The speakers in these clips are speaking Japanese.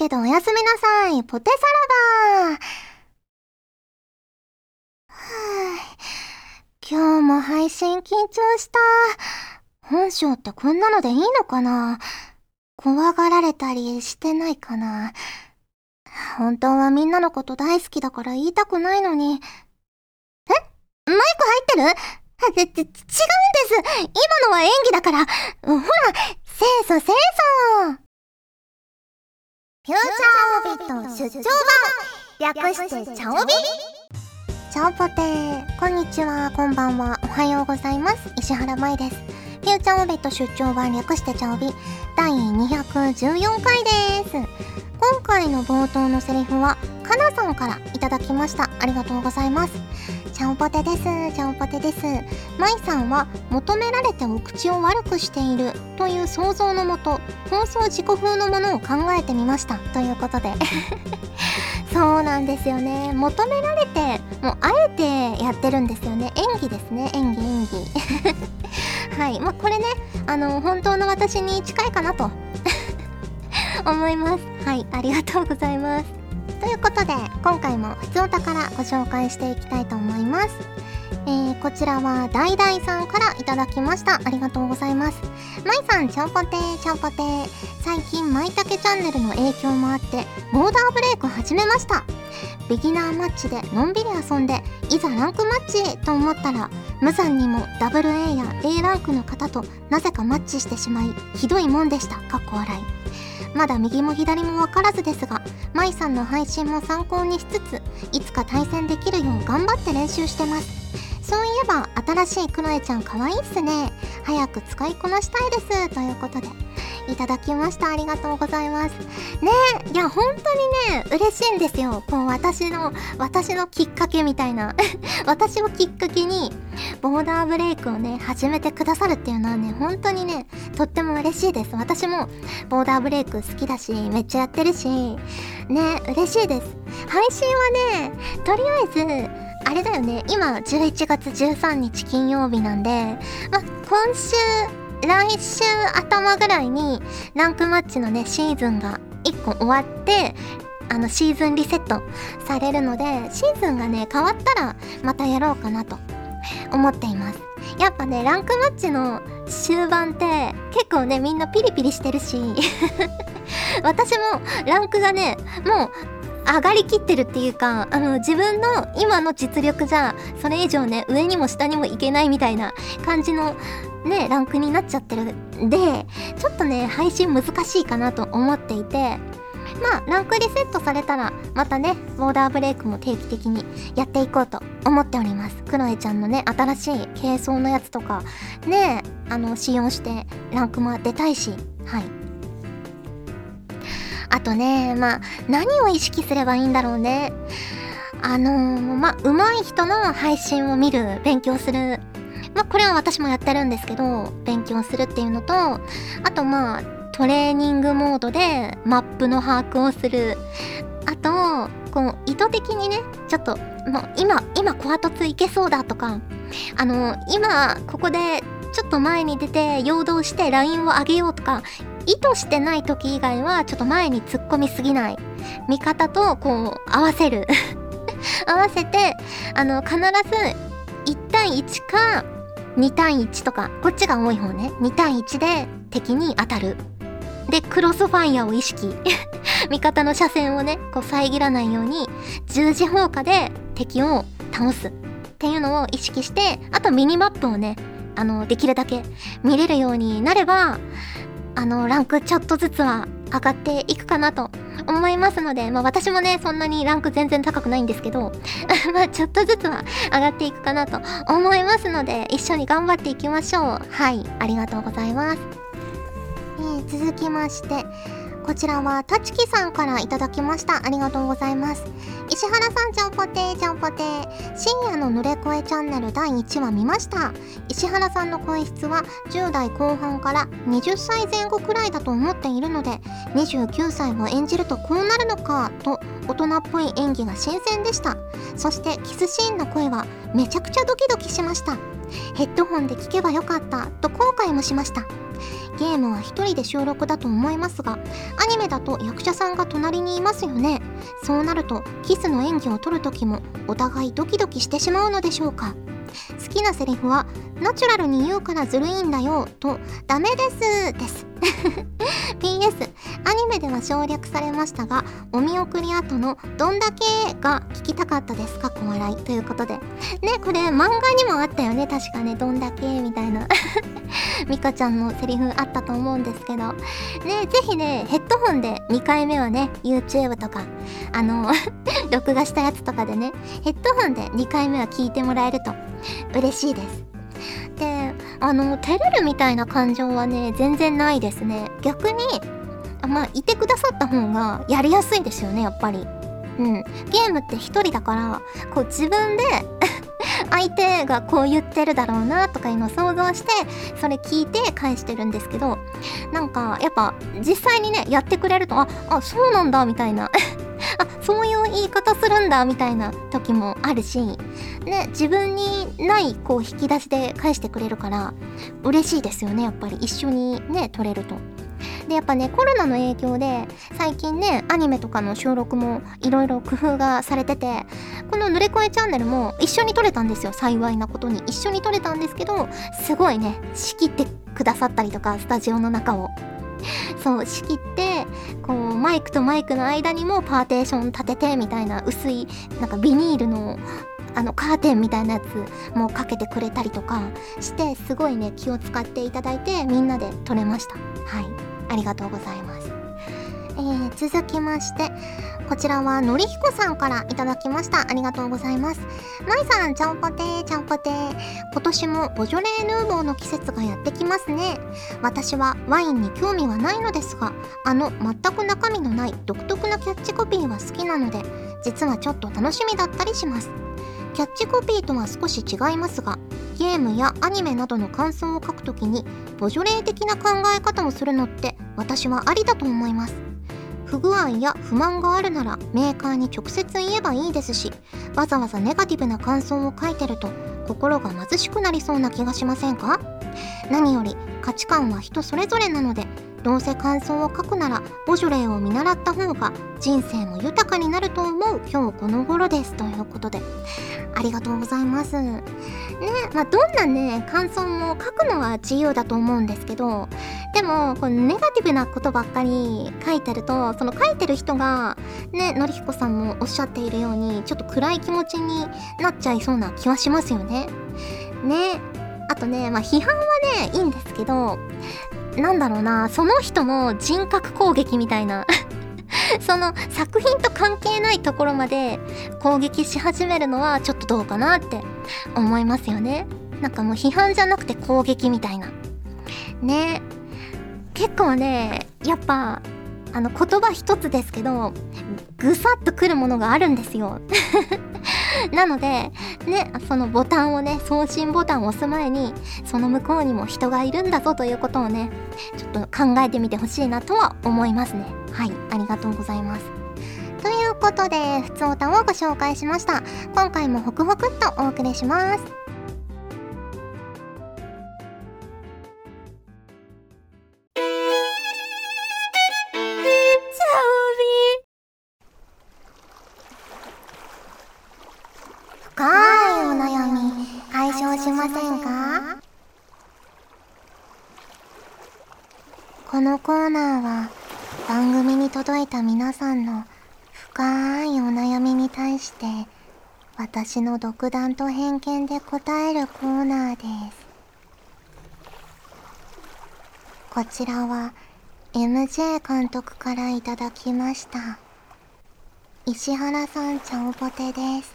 けどおやすみなさい。ポテサラダ。今日も配信緊張した。本性ってこんなのでいいのかな？怖がられたりしてないかな？本当はみんなのこと大好きだから言いたくないのに。え？マイク入ってる？ち、違うんです今のは演技だからほら清楚清楚フューチャーオビット出張版略してチャオビ？チャオポテーこんにちは、こんばんは、おはようございます。石原舞です。フューチャーオベット出張版略してチャオビ第214回です。今回の冒頭のセリフは、かなさんからいただきました。ありがとうございます。ちゃんぽてです。ちゃんぽてです。まいさんは求められてお口を悪くしているという想像のもと、放送自己風のものを考えてみました。ということで。そうなんですよね。求められて、もうあえてやってるんですよね。演技ですね。演技、演技。はい。まあ、これね、あの、本当の私に近いかなと思います。はい。ありがとうございます。ということで今回も普通お宝ご紹介していきたいと思います、えー、こちらはダイダイさんからいただきましたありがとうございますまいさんちゃんぽてーちゃんぽてー最近まいたけチャンネルの影響もあってボーダーブレイク始めましたビギナーマッチでのんびり遊んでいざランクマッチと思ったら無残にも AA や A ランクの方となぜかマッチしてしまいひどいもんでしたかっこ笑いまだ右も左も分からずですが舞さんの配信も参考にしつついつか対戦できるよう頑張って練習してます。そういえば新しいクロエちゃん可愛いっすね。早く使いこなしたいです。ということで。いただきました。ありがとうございます。ねいや本当にね嬉しいんですよ。こう私の私のきっかけみたいな。私をきっかけにボーダーブレイクをね始めてくださるっていうのはね本当にねとっても嬉しいです。私もボーダーブレイク好きだしめっちゃやってるしね嬉しいです。配信はねとりあえずあれだよね。今11月13日金曜日なんで、ま、今週来週頭ぐらいにランクマッチのねシーズンが1個終わってあのシーズンリセットされるのでシーズンがね変わったらまたやろうかなと思っています。やっぱねランクマッチの終盤って結構ねみんなピリピリしてるし 私もランクがねもう上がりきってるっていうかあの自分の今の実力じゃそれ以上ね上にも下にもいけないみたいな感じのねランクになっちゃってる。んでちょっとね配信難しいかなと思っていてまあランクリセットされたらまたねボーダーブレイクも定期的にやっていこうと思っております。クロエちゃんのね新しい軽装のやつとかねあの使用してランクも出たいしはい。あとねまあ何を意識すればいいんだろうね。あのー、まあ上手い人の配信を見る勉強するまあこれは私もやってるんですけど勉強するっていうのとあとまあトレーニングモードでマップの把握をする。あとこう意図的にねちょっともう今今コア突いけそうだとかあの今ここでちょっと前に出て陽動してラインを上げようとか意図してない時以外はちょっと前に突っ込みすぎない。味方とこう合わせる。合わせてあの必ず1対1か2対1とかこっちが多い方ね2対1で敵に当たるで、クロスファイヤーを意識。味方の車線をね、こう遮らないように、十字砲火で敵を倒す。っていうのを意識して、あとミニマップをね、あの、できるだけ見れるようになれば、あの、ランクちょっとずつは上がっていくかなと思いますので、まあ私もね、そんなにランク全然高くないんですけど、まあちょっとずつは上がっていくかなと思いますので、一緒に頑張っていきましょう。はい、ありがとうございます。えー、続きまして、こちらは、たちきさんからいただきました。ありがとうございます。石原さん、ちゃんぽてー、ちゃんぽてー。深夜の濡れ声チャンネル第1話見ました。石原さんの声質は10代後半から20歳前後くらいだと思っているので、29歳を演じるとこうなるのか、と大人っぽい演技が新鮮でした。そして、キスシーンの声はめちゃくちゃドキドキしました。ヘッドホンで聞けばよかったと後悔もしました。ゲームは一人で収録だと思いますがアニメだと役者さんが隣にいますよね。そうなるとキスの演技を撮る時もお互いドキドキしてしまうのでしょうか。好きなセリフはナチュラルに言うからずるいんだよとダメですです。PS アニメでは省略されましたがお見送り後のどんだけが聞きたかったですか？っこ笑いということで。ねこれ漫画にもあったよね。確かね。どんだけみたいな。ミカちゃんのセリフあったと思うんですけど。ねぜひねヘッドホンで2回目はね YouTube とかあの 録画したやつとかでねヘッドホンで2回目は聞いてもらえると嬉しいです。であの照れるみたいな感情はね全然ないですね。逆にまあいてくださった方がやりやすいですよねやっぱり。うん。ゲームって一人だからこう自分で 相手がこう言ってるだろうなとかいうのを想像してそれ聞いて返してるんですけどなんかやっぱ実際にねやってくれるとああそうなんだみたいな。あそういう言い方するんだみたいな時もあるし、ね、自分にないこう引き出しで返してくれるから嬉しいですよねやっぱり。一緒にね撮れると。でやっぱねコロナの影響で最近ねアニメとかの収録もいろいろ工夫がされててこの「ぬれこえチャンネル」も一緒に撮れたんですよ幸いなことに。一緒に撮れたんですけどすごいね仕切ってくださったりとかスタジオの中を。そう仕切ってこうマイクとマイクの間にもパーテーション立ててみたいな薄いなんかビニールのあのカーテンみたいなやつもかけてくれたりとかしてすごいね気を使っていただいてみんなで撮れました。はい。ありがとうございます。ー、続きましてこちらはのりひこさんからいただきました。ありがとうございます。まいさんちゃんぽてーちゃんぽてー。今年もボジョレーヌーボーの季節がやってきますね。私はワインに興味はないのですがあの全く中身のない独特なキャッチコピーは好きなので実はちょっと楽しみだったりします。キャッチコピーとは少し違いますがゲームやアニメなどの感想を書くときにボジョレー的な考え方をするのって私はありだと思います。不具合や不満があるならメーカーに直接言えばいいですしわざわざネガティブな感想を書いてると心が貧しくなりそうな気がしませんか？何より価値観は人それぞれなのでどうせ感想を書くならボジョレーを見習った方が人生も豊かになると思う今日この頃ですということでありがとうございます。ねまあどんなね感想も書くのは自由だと思うんですけどでもこのネガティブなことばっかり書いてるとその書いてる人がねのりひこさんもおっしゃっているようにちょっと暗い気持ちになっちゃいそうな気はしますよね。ねあとねまあ批判はねいいんですけどなんだろうなその人の人格攻撃みたいな。その作品と関係ないところまで攻撃し始めるのはちょっとどうかなって思いますよね。なんかもう批判じゃなくて攻撃みたいな。ね。結構ねやっぱあの言葉一つですけどぐさっとくるものがあるんですよ。なのでねそのボタンをね送信ボタンを押す前にその向こうにも人がいるんだぞということをねちょっと考えてみてほしいなとは思いますねはいありがとうございますということで、ふつおたをご紹介しました。今回もホクホクっとお送りします。して私の独断と偏見で答えるコーナーです。こちらは MJ 監督からいただきました石原さんちゃおぼてです。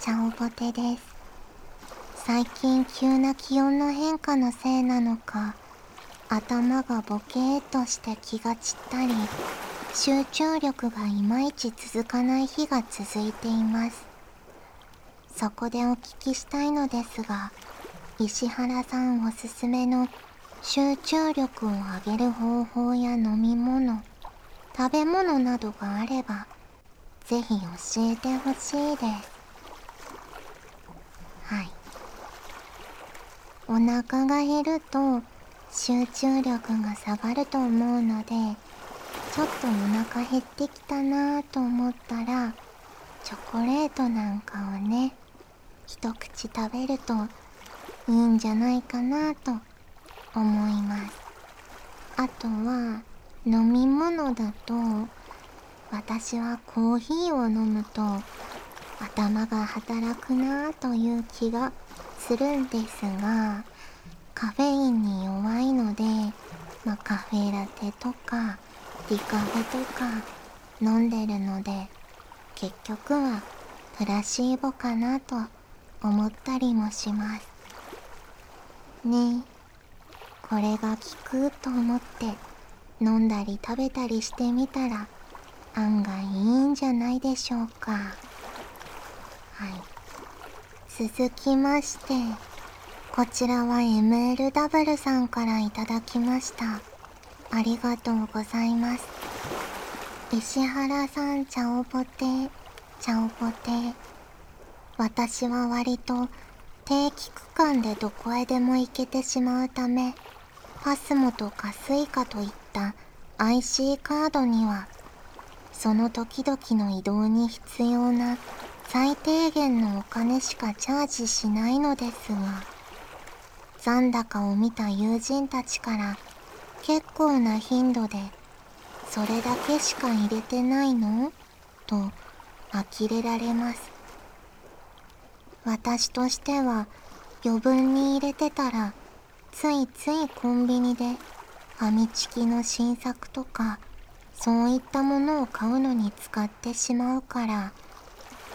ちゃおぼてです。最近急な気温の変化のせいなのか頭がボケーっとして気が散ったり。集中力がいまいち続かない日が続いています。そこでお聞きしたいのですが石原さんおすすめの集中力を上げる方法や飲み物食べ物などがあればぜひ教えてほしいです。はい。お腹が減ると集中力が下がると思うのでちょっとお腹減ってきたなぁと思ったらチョコレートなんかをね一口食べるといいんじゃないかなと思います。あとは飲み物だと私はコーヒーを飲むと頭が働くなぁという気がするんですがカフェインに弱いので、まあ、カフェラテとかディカフェとか飲んでるので結局はプラシーボかなと思ったりもします。ねえこれが効くと思って飲んだり食べたりしてみたら案外いいんじゃないでしょうか。はい。続きましてこちらは MLW さんからいただきました。ありがとうございます。石原さんチャオポテチャオポテ。私は割と定期区間でどこへでも行けてしまうためパスモとかスイカといった IC カードにはその時々の移動に必要な最低限のお金しかチャージしないのですが残高を見た友人たちから結構な頻度でそれだけしか入れてないの？と呆れられます。私としては余分に入れてたらついついコンビニでファミチキの新作とかそういったものを買うのに使ってしまうから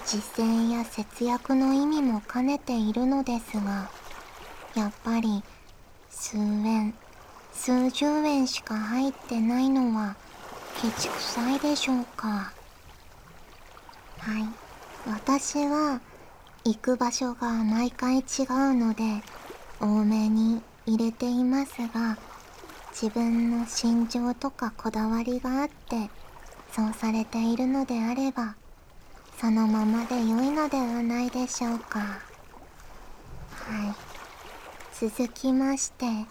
実践や節約の意味も兼ねているのですがやっぱり数円数十円しか入ってないのはケチくさいでしょうか。はい。私は行く場所が毎回違うので多めに入れていますが自分の心情とかこだわりがあってそうされているのであればそのままで良いのではないでしょうか。はい。続きまして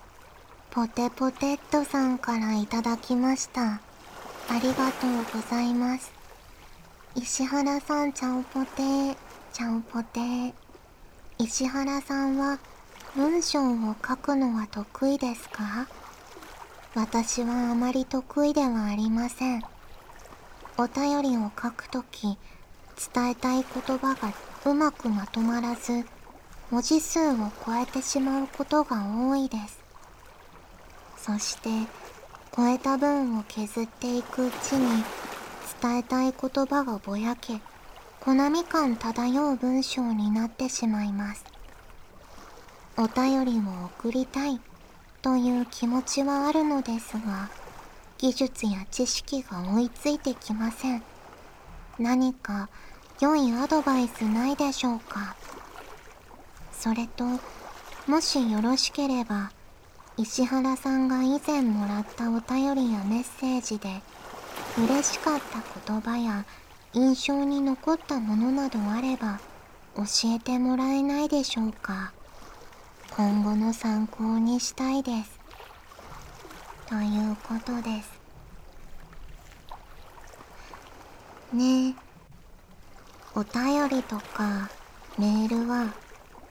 ポテポテットさんからいただきました。ありがとうございます。石原さんちゃんぽて。ーちゃんぽて。ー石原さんは文章を書くのは得意ですか？私はあまり得意ではありません。お便りを書くとき、伝えたい言葉がうまくまとまらず、文字数を超えてしまうことが多いです。そして、超えた分を削っていくうちに、伝えたい言葉がぼやけ、好み感漂う文章になってしまいます。お便りを送りたいという気持ちはあるのですが技術や知識が追いついてきません何か良いアドバイスないでしょうか？それともしよろしければ石原さんが以前もらったお便りやメッセージで嬉しかった言葉や印象に残ったものなどあれば教えてもらえないでしょうか。今後の参考にしたいです。ということです。ねえ。お便りとかメールは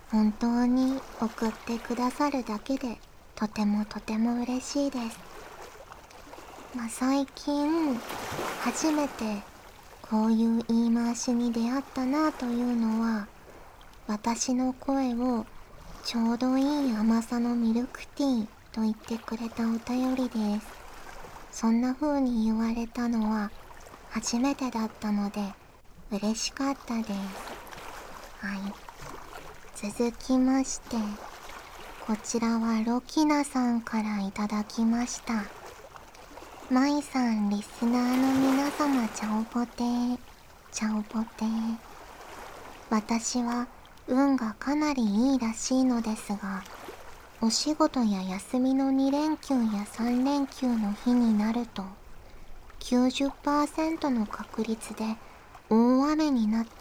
本当に送ってくださるだけでとてもとても嬉しいです、まあ、最近初めてこういう言い回しに出会ったなというのは私の声をちょうどいい甘さのミルクティーと言ってくれたお便りです。そんな風に言われたのは初めてだったので嬉しかったです。はい。続きまして。こちらはロキナさんからいただきました。マイさんリスナーの皆様ちゃおぽてーちゃおぽてー私は運がかなりいいらしいのですがお仕事や休みの2連休や3連休の日になると90%の確率で大雨になって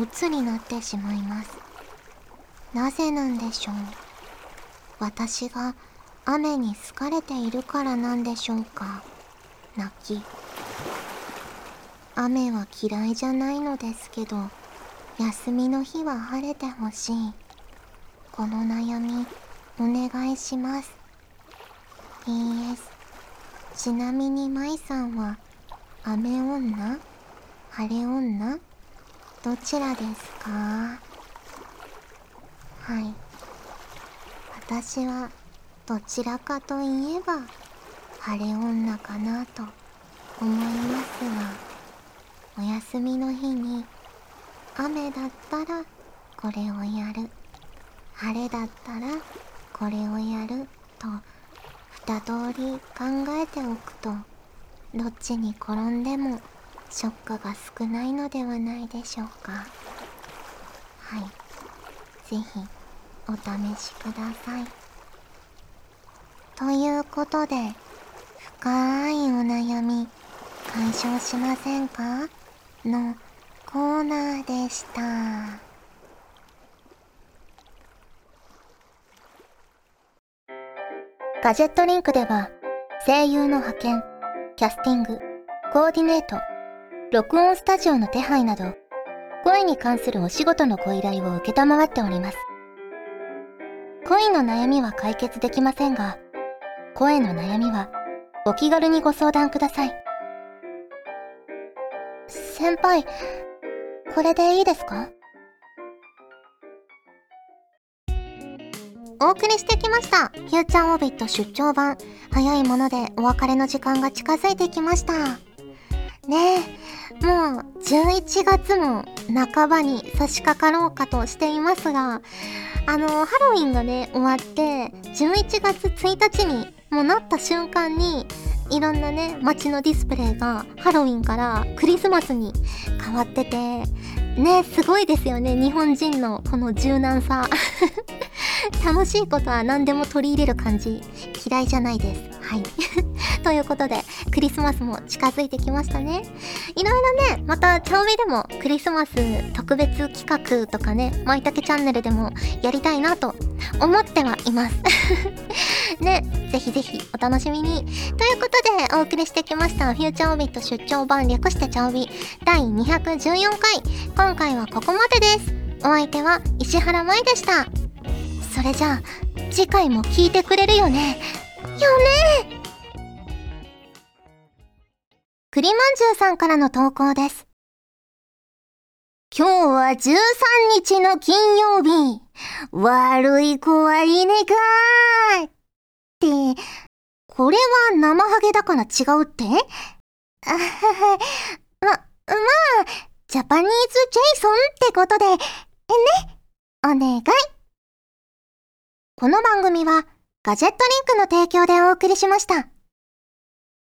鬱になってしまいます。なぜなんでしょう？私が雨に好かれているからなんでしょうか？泣き。雨は嫌いじゃないのですけど休みの日は晴れてほしい。この悩みお願いします。PS ちなみに舞さんは雨女？晴れ女？どちらですか？はい。私はどちらかといえば晴れ女かなと思いますがお休みの日に雨だったらこれをやる。晴れだったらこれをやる。と二通り考えておくとどっちに転んでもショックが少ないのではないでしょうか。はい。是非お試しください。ということで深いお悩み解消しませんか？のコーナーでした。ガジェットリンクでは声優の派遣キャスティングコーディネート録音スタジオの手配など、声に関するお仕事のご依頼を受けっております。恋の悩みは解決できませんが、声の悩みはお気軽にご相談ください。先輩、これでいいですか？お送りしてきました。フューチャーオビット出張版。早いものでお別れの時間が近づいてきました。ねえ、もう11月も半ばに差し掛かろうかとしていますが、あの、ハロウィンがね、終わって、11月1日にもうなった瞬間に、いろんなね、街のディスプレイがハロウィンからクリスマスに変わってて、ね、すごいですよね、日本人のこの柔軟さ。楽しいことは何でも取り入れる感じ、嫌いじゃないです。はい。ということで、クリスマスも近づいてきましたね。いろいろね、また、チャオミでもクリスマス特別企画とかね、まいたけチャンネルでもやりたいなと思ってはいます。ね、ぜひぜひお楽しみに。ということで、お送りしてきました、フューチャーオビット出張版略してチャオビ第214回。今回はここまでです。お相手は石原舞でした。それじゃあ、次回も聞いてくれるよね？よね？栗まんじゅうさんからの投稿です。今日は13日の金曜日。悪い子はいねかーって、これは生ハゲだから違うって？あはは、ま、まあ、ジャパニーズ・ジェイソンってことで、ね、お願い。この番組は、ガジェットリンクの提供でお送りしました。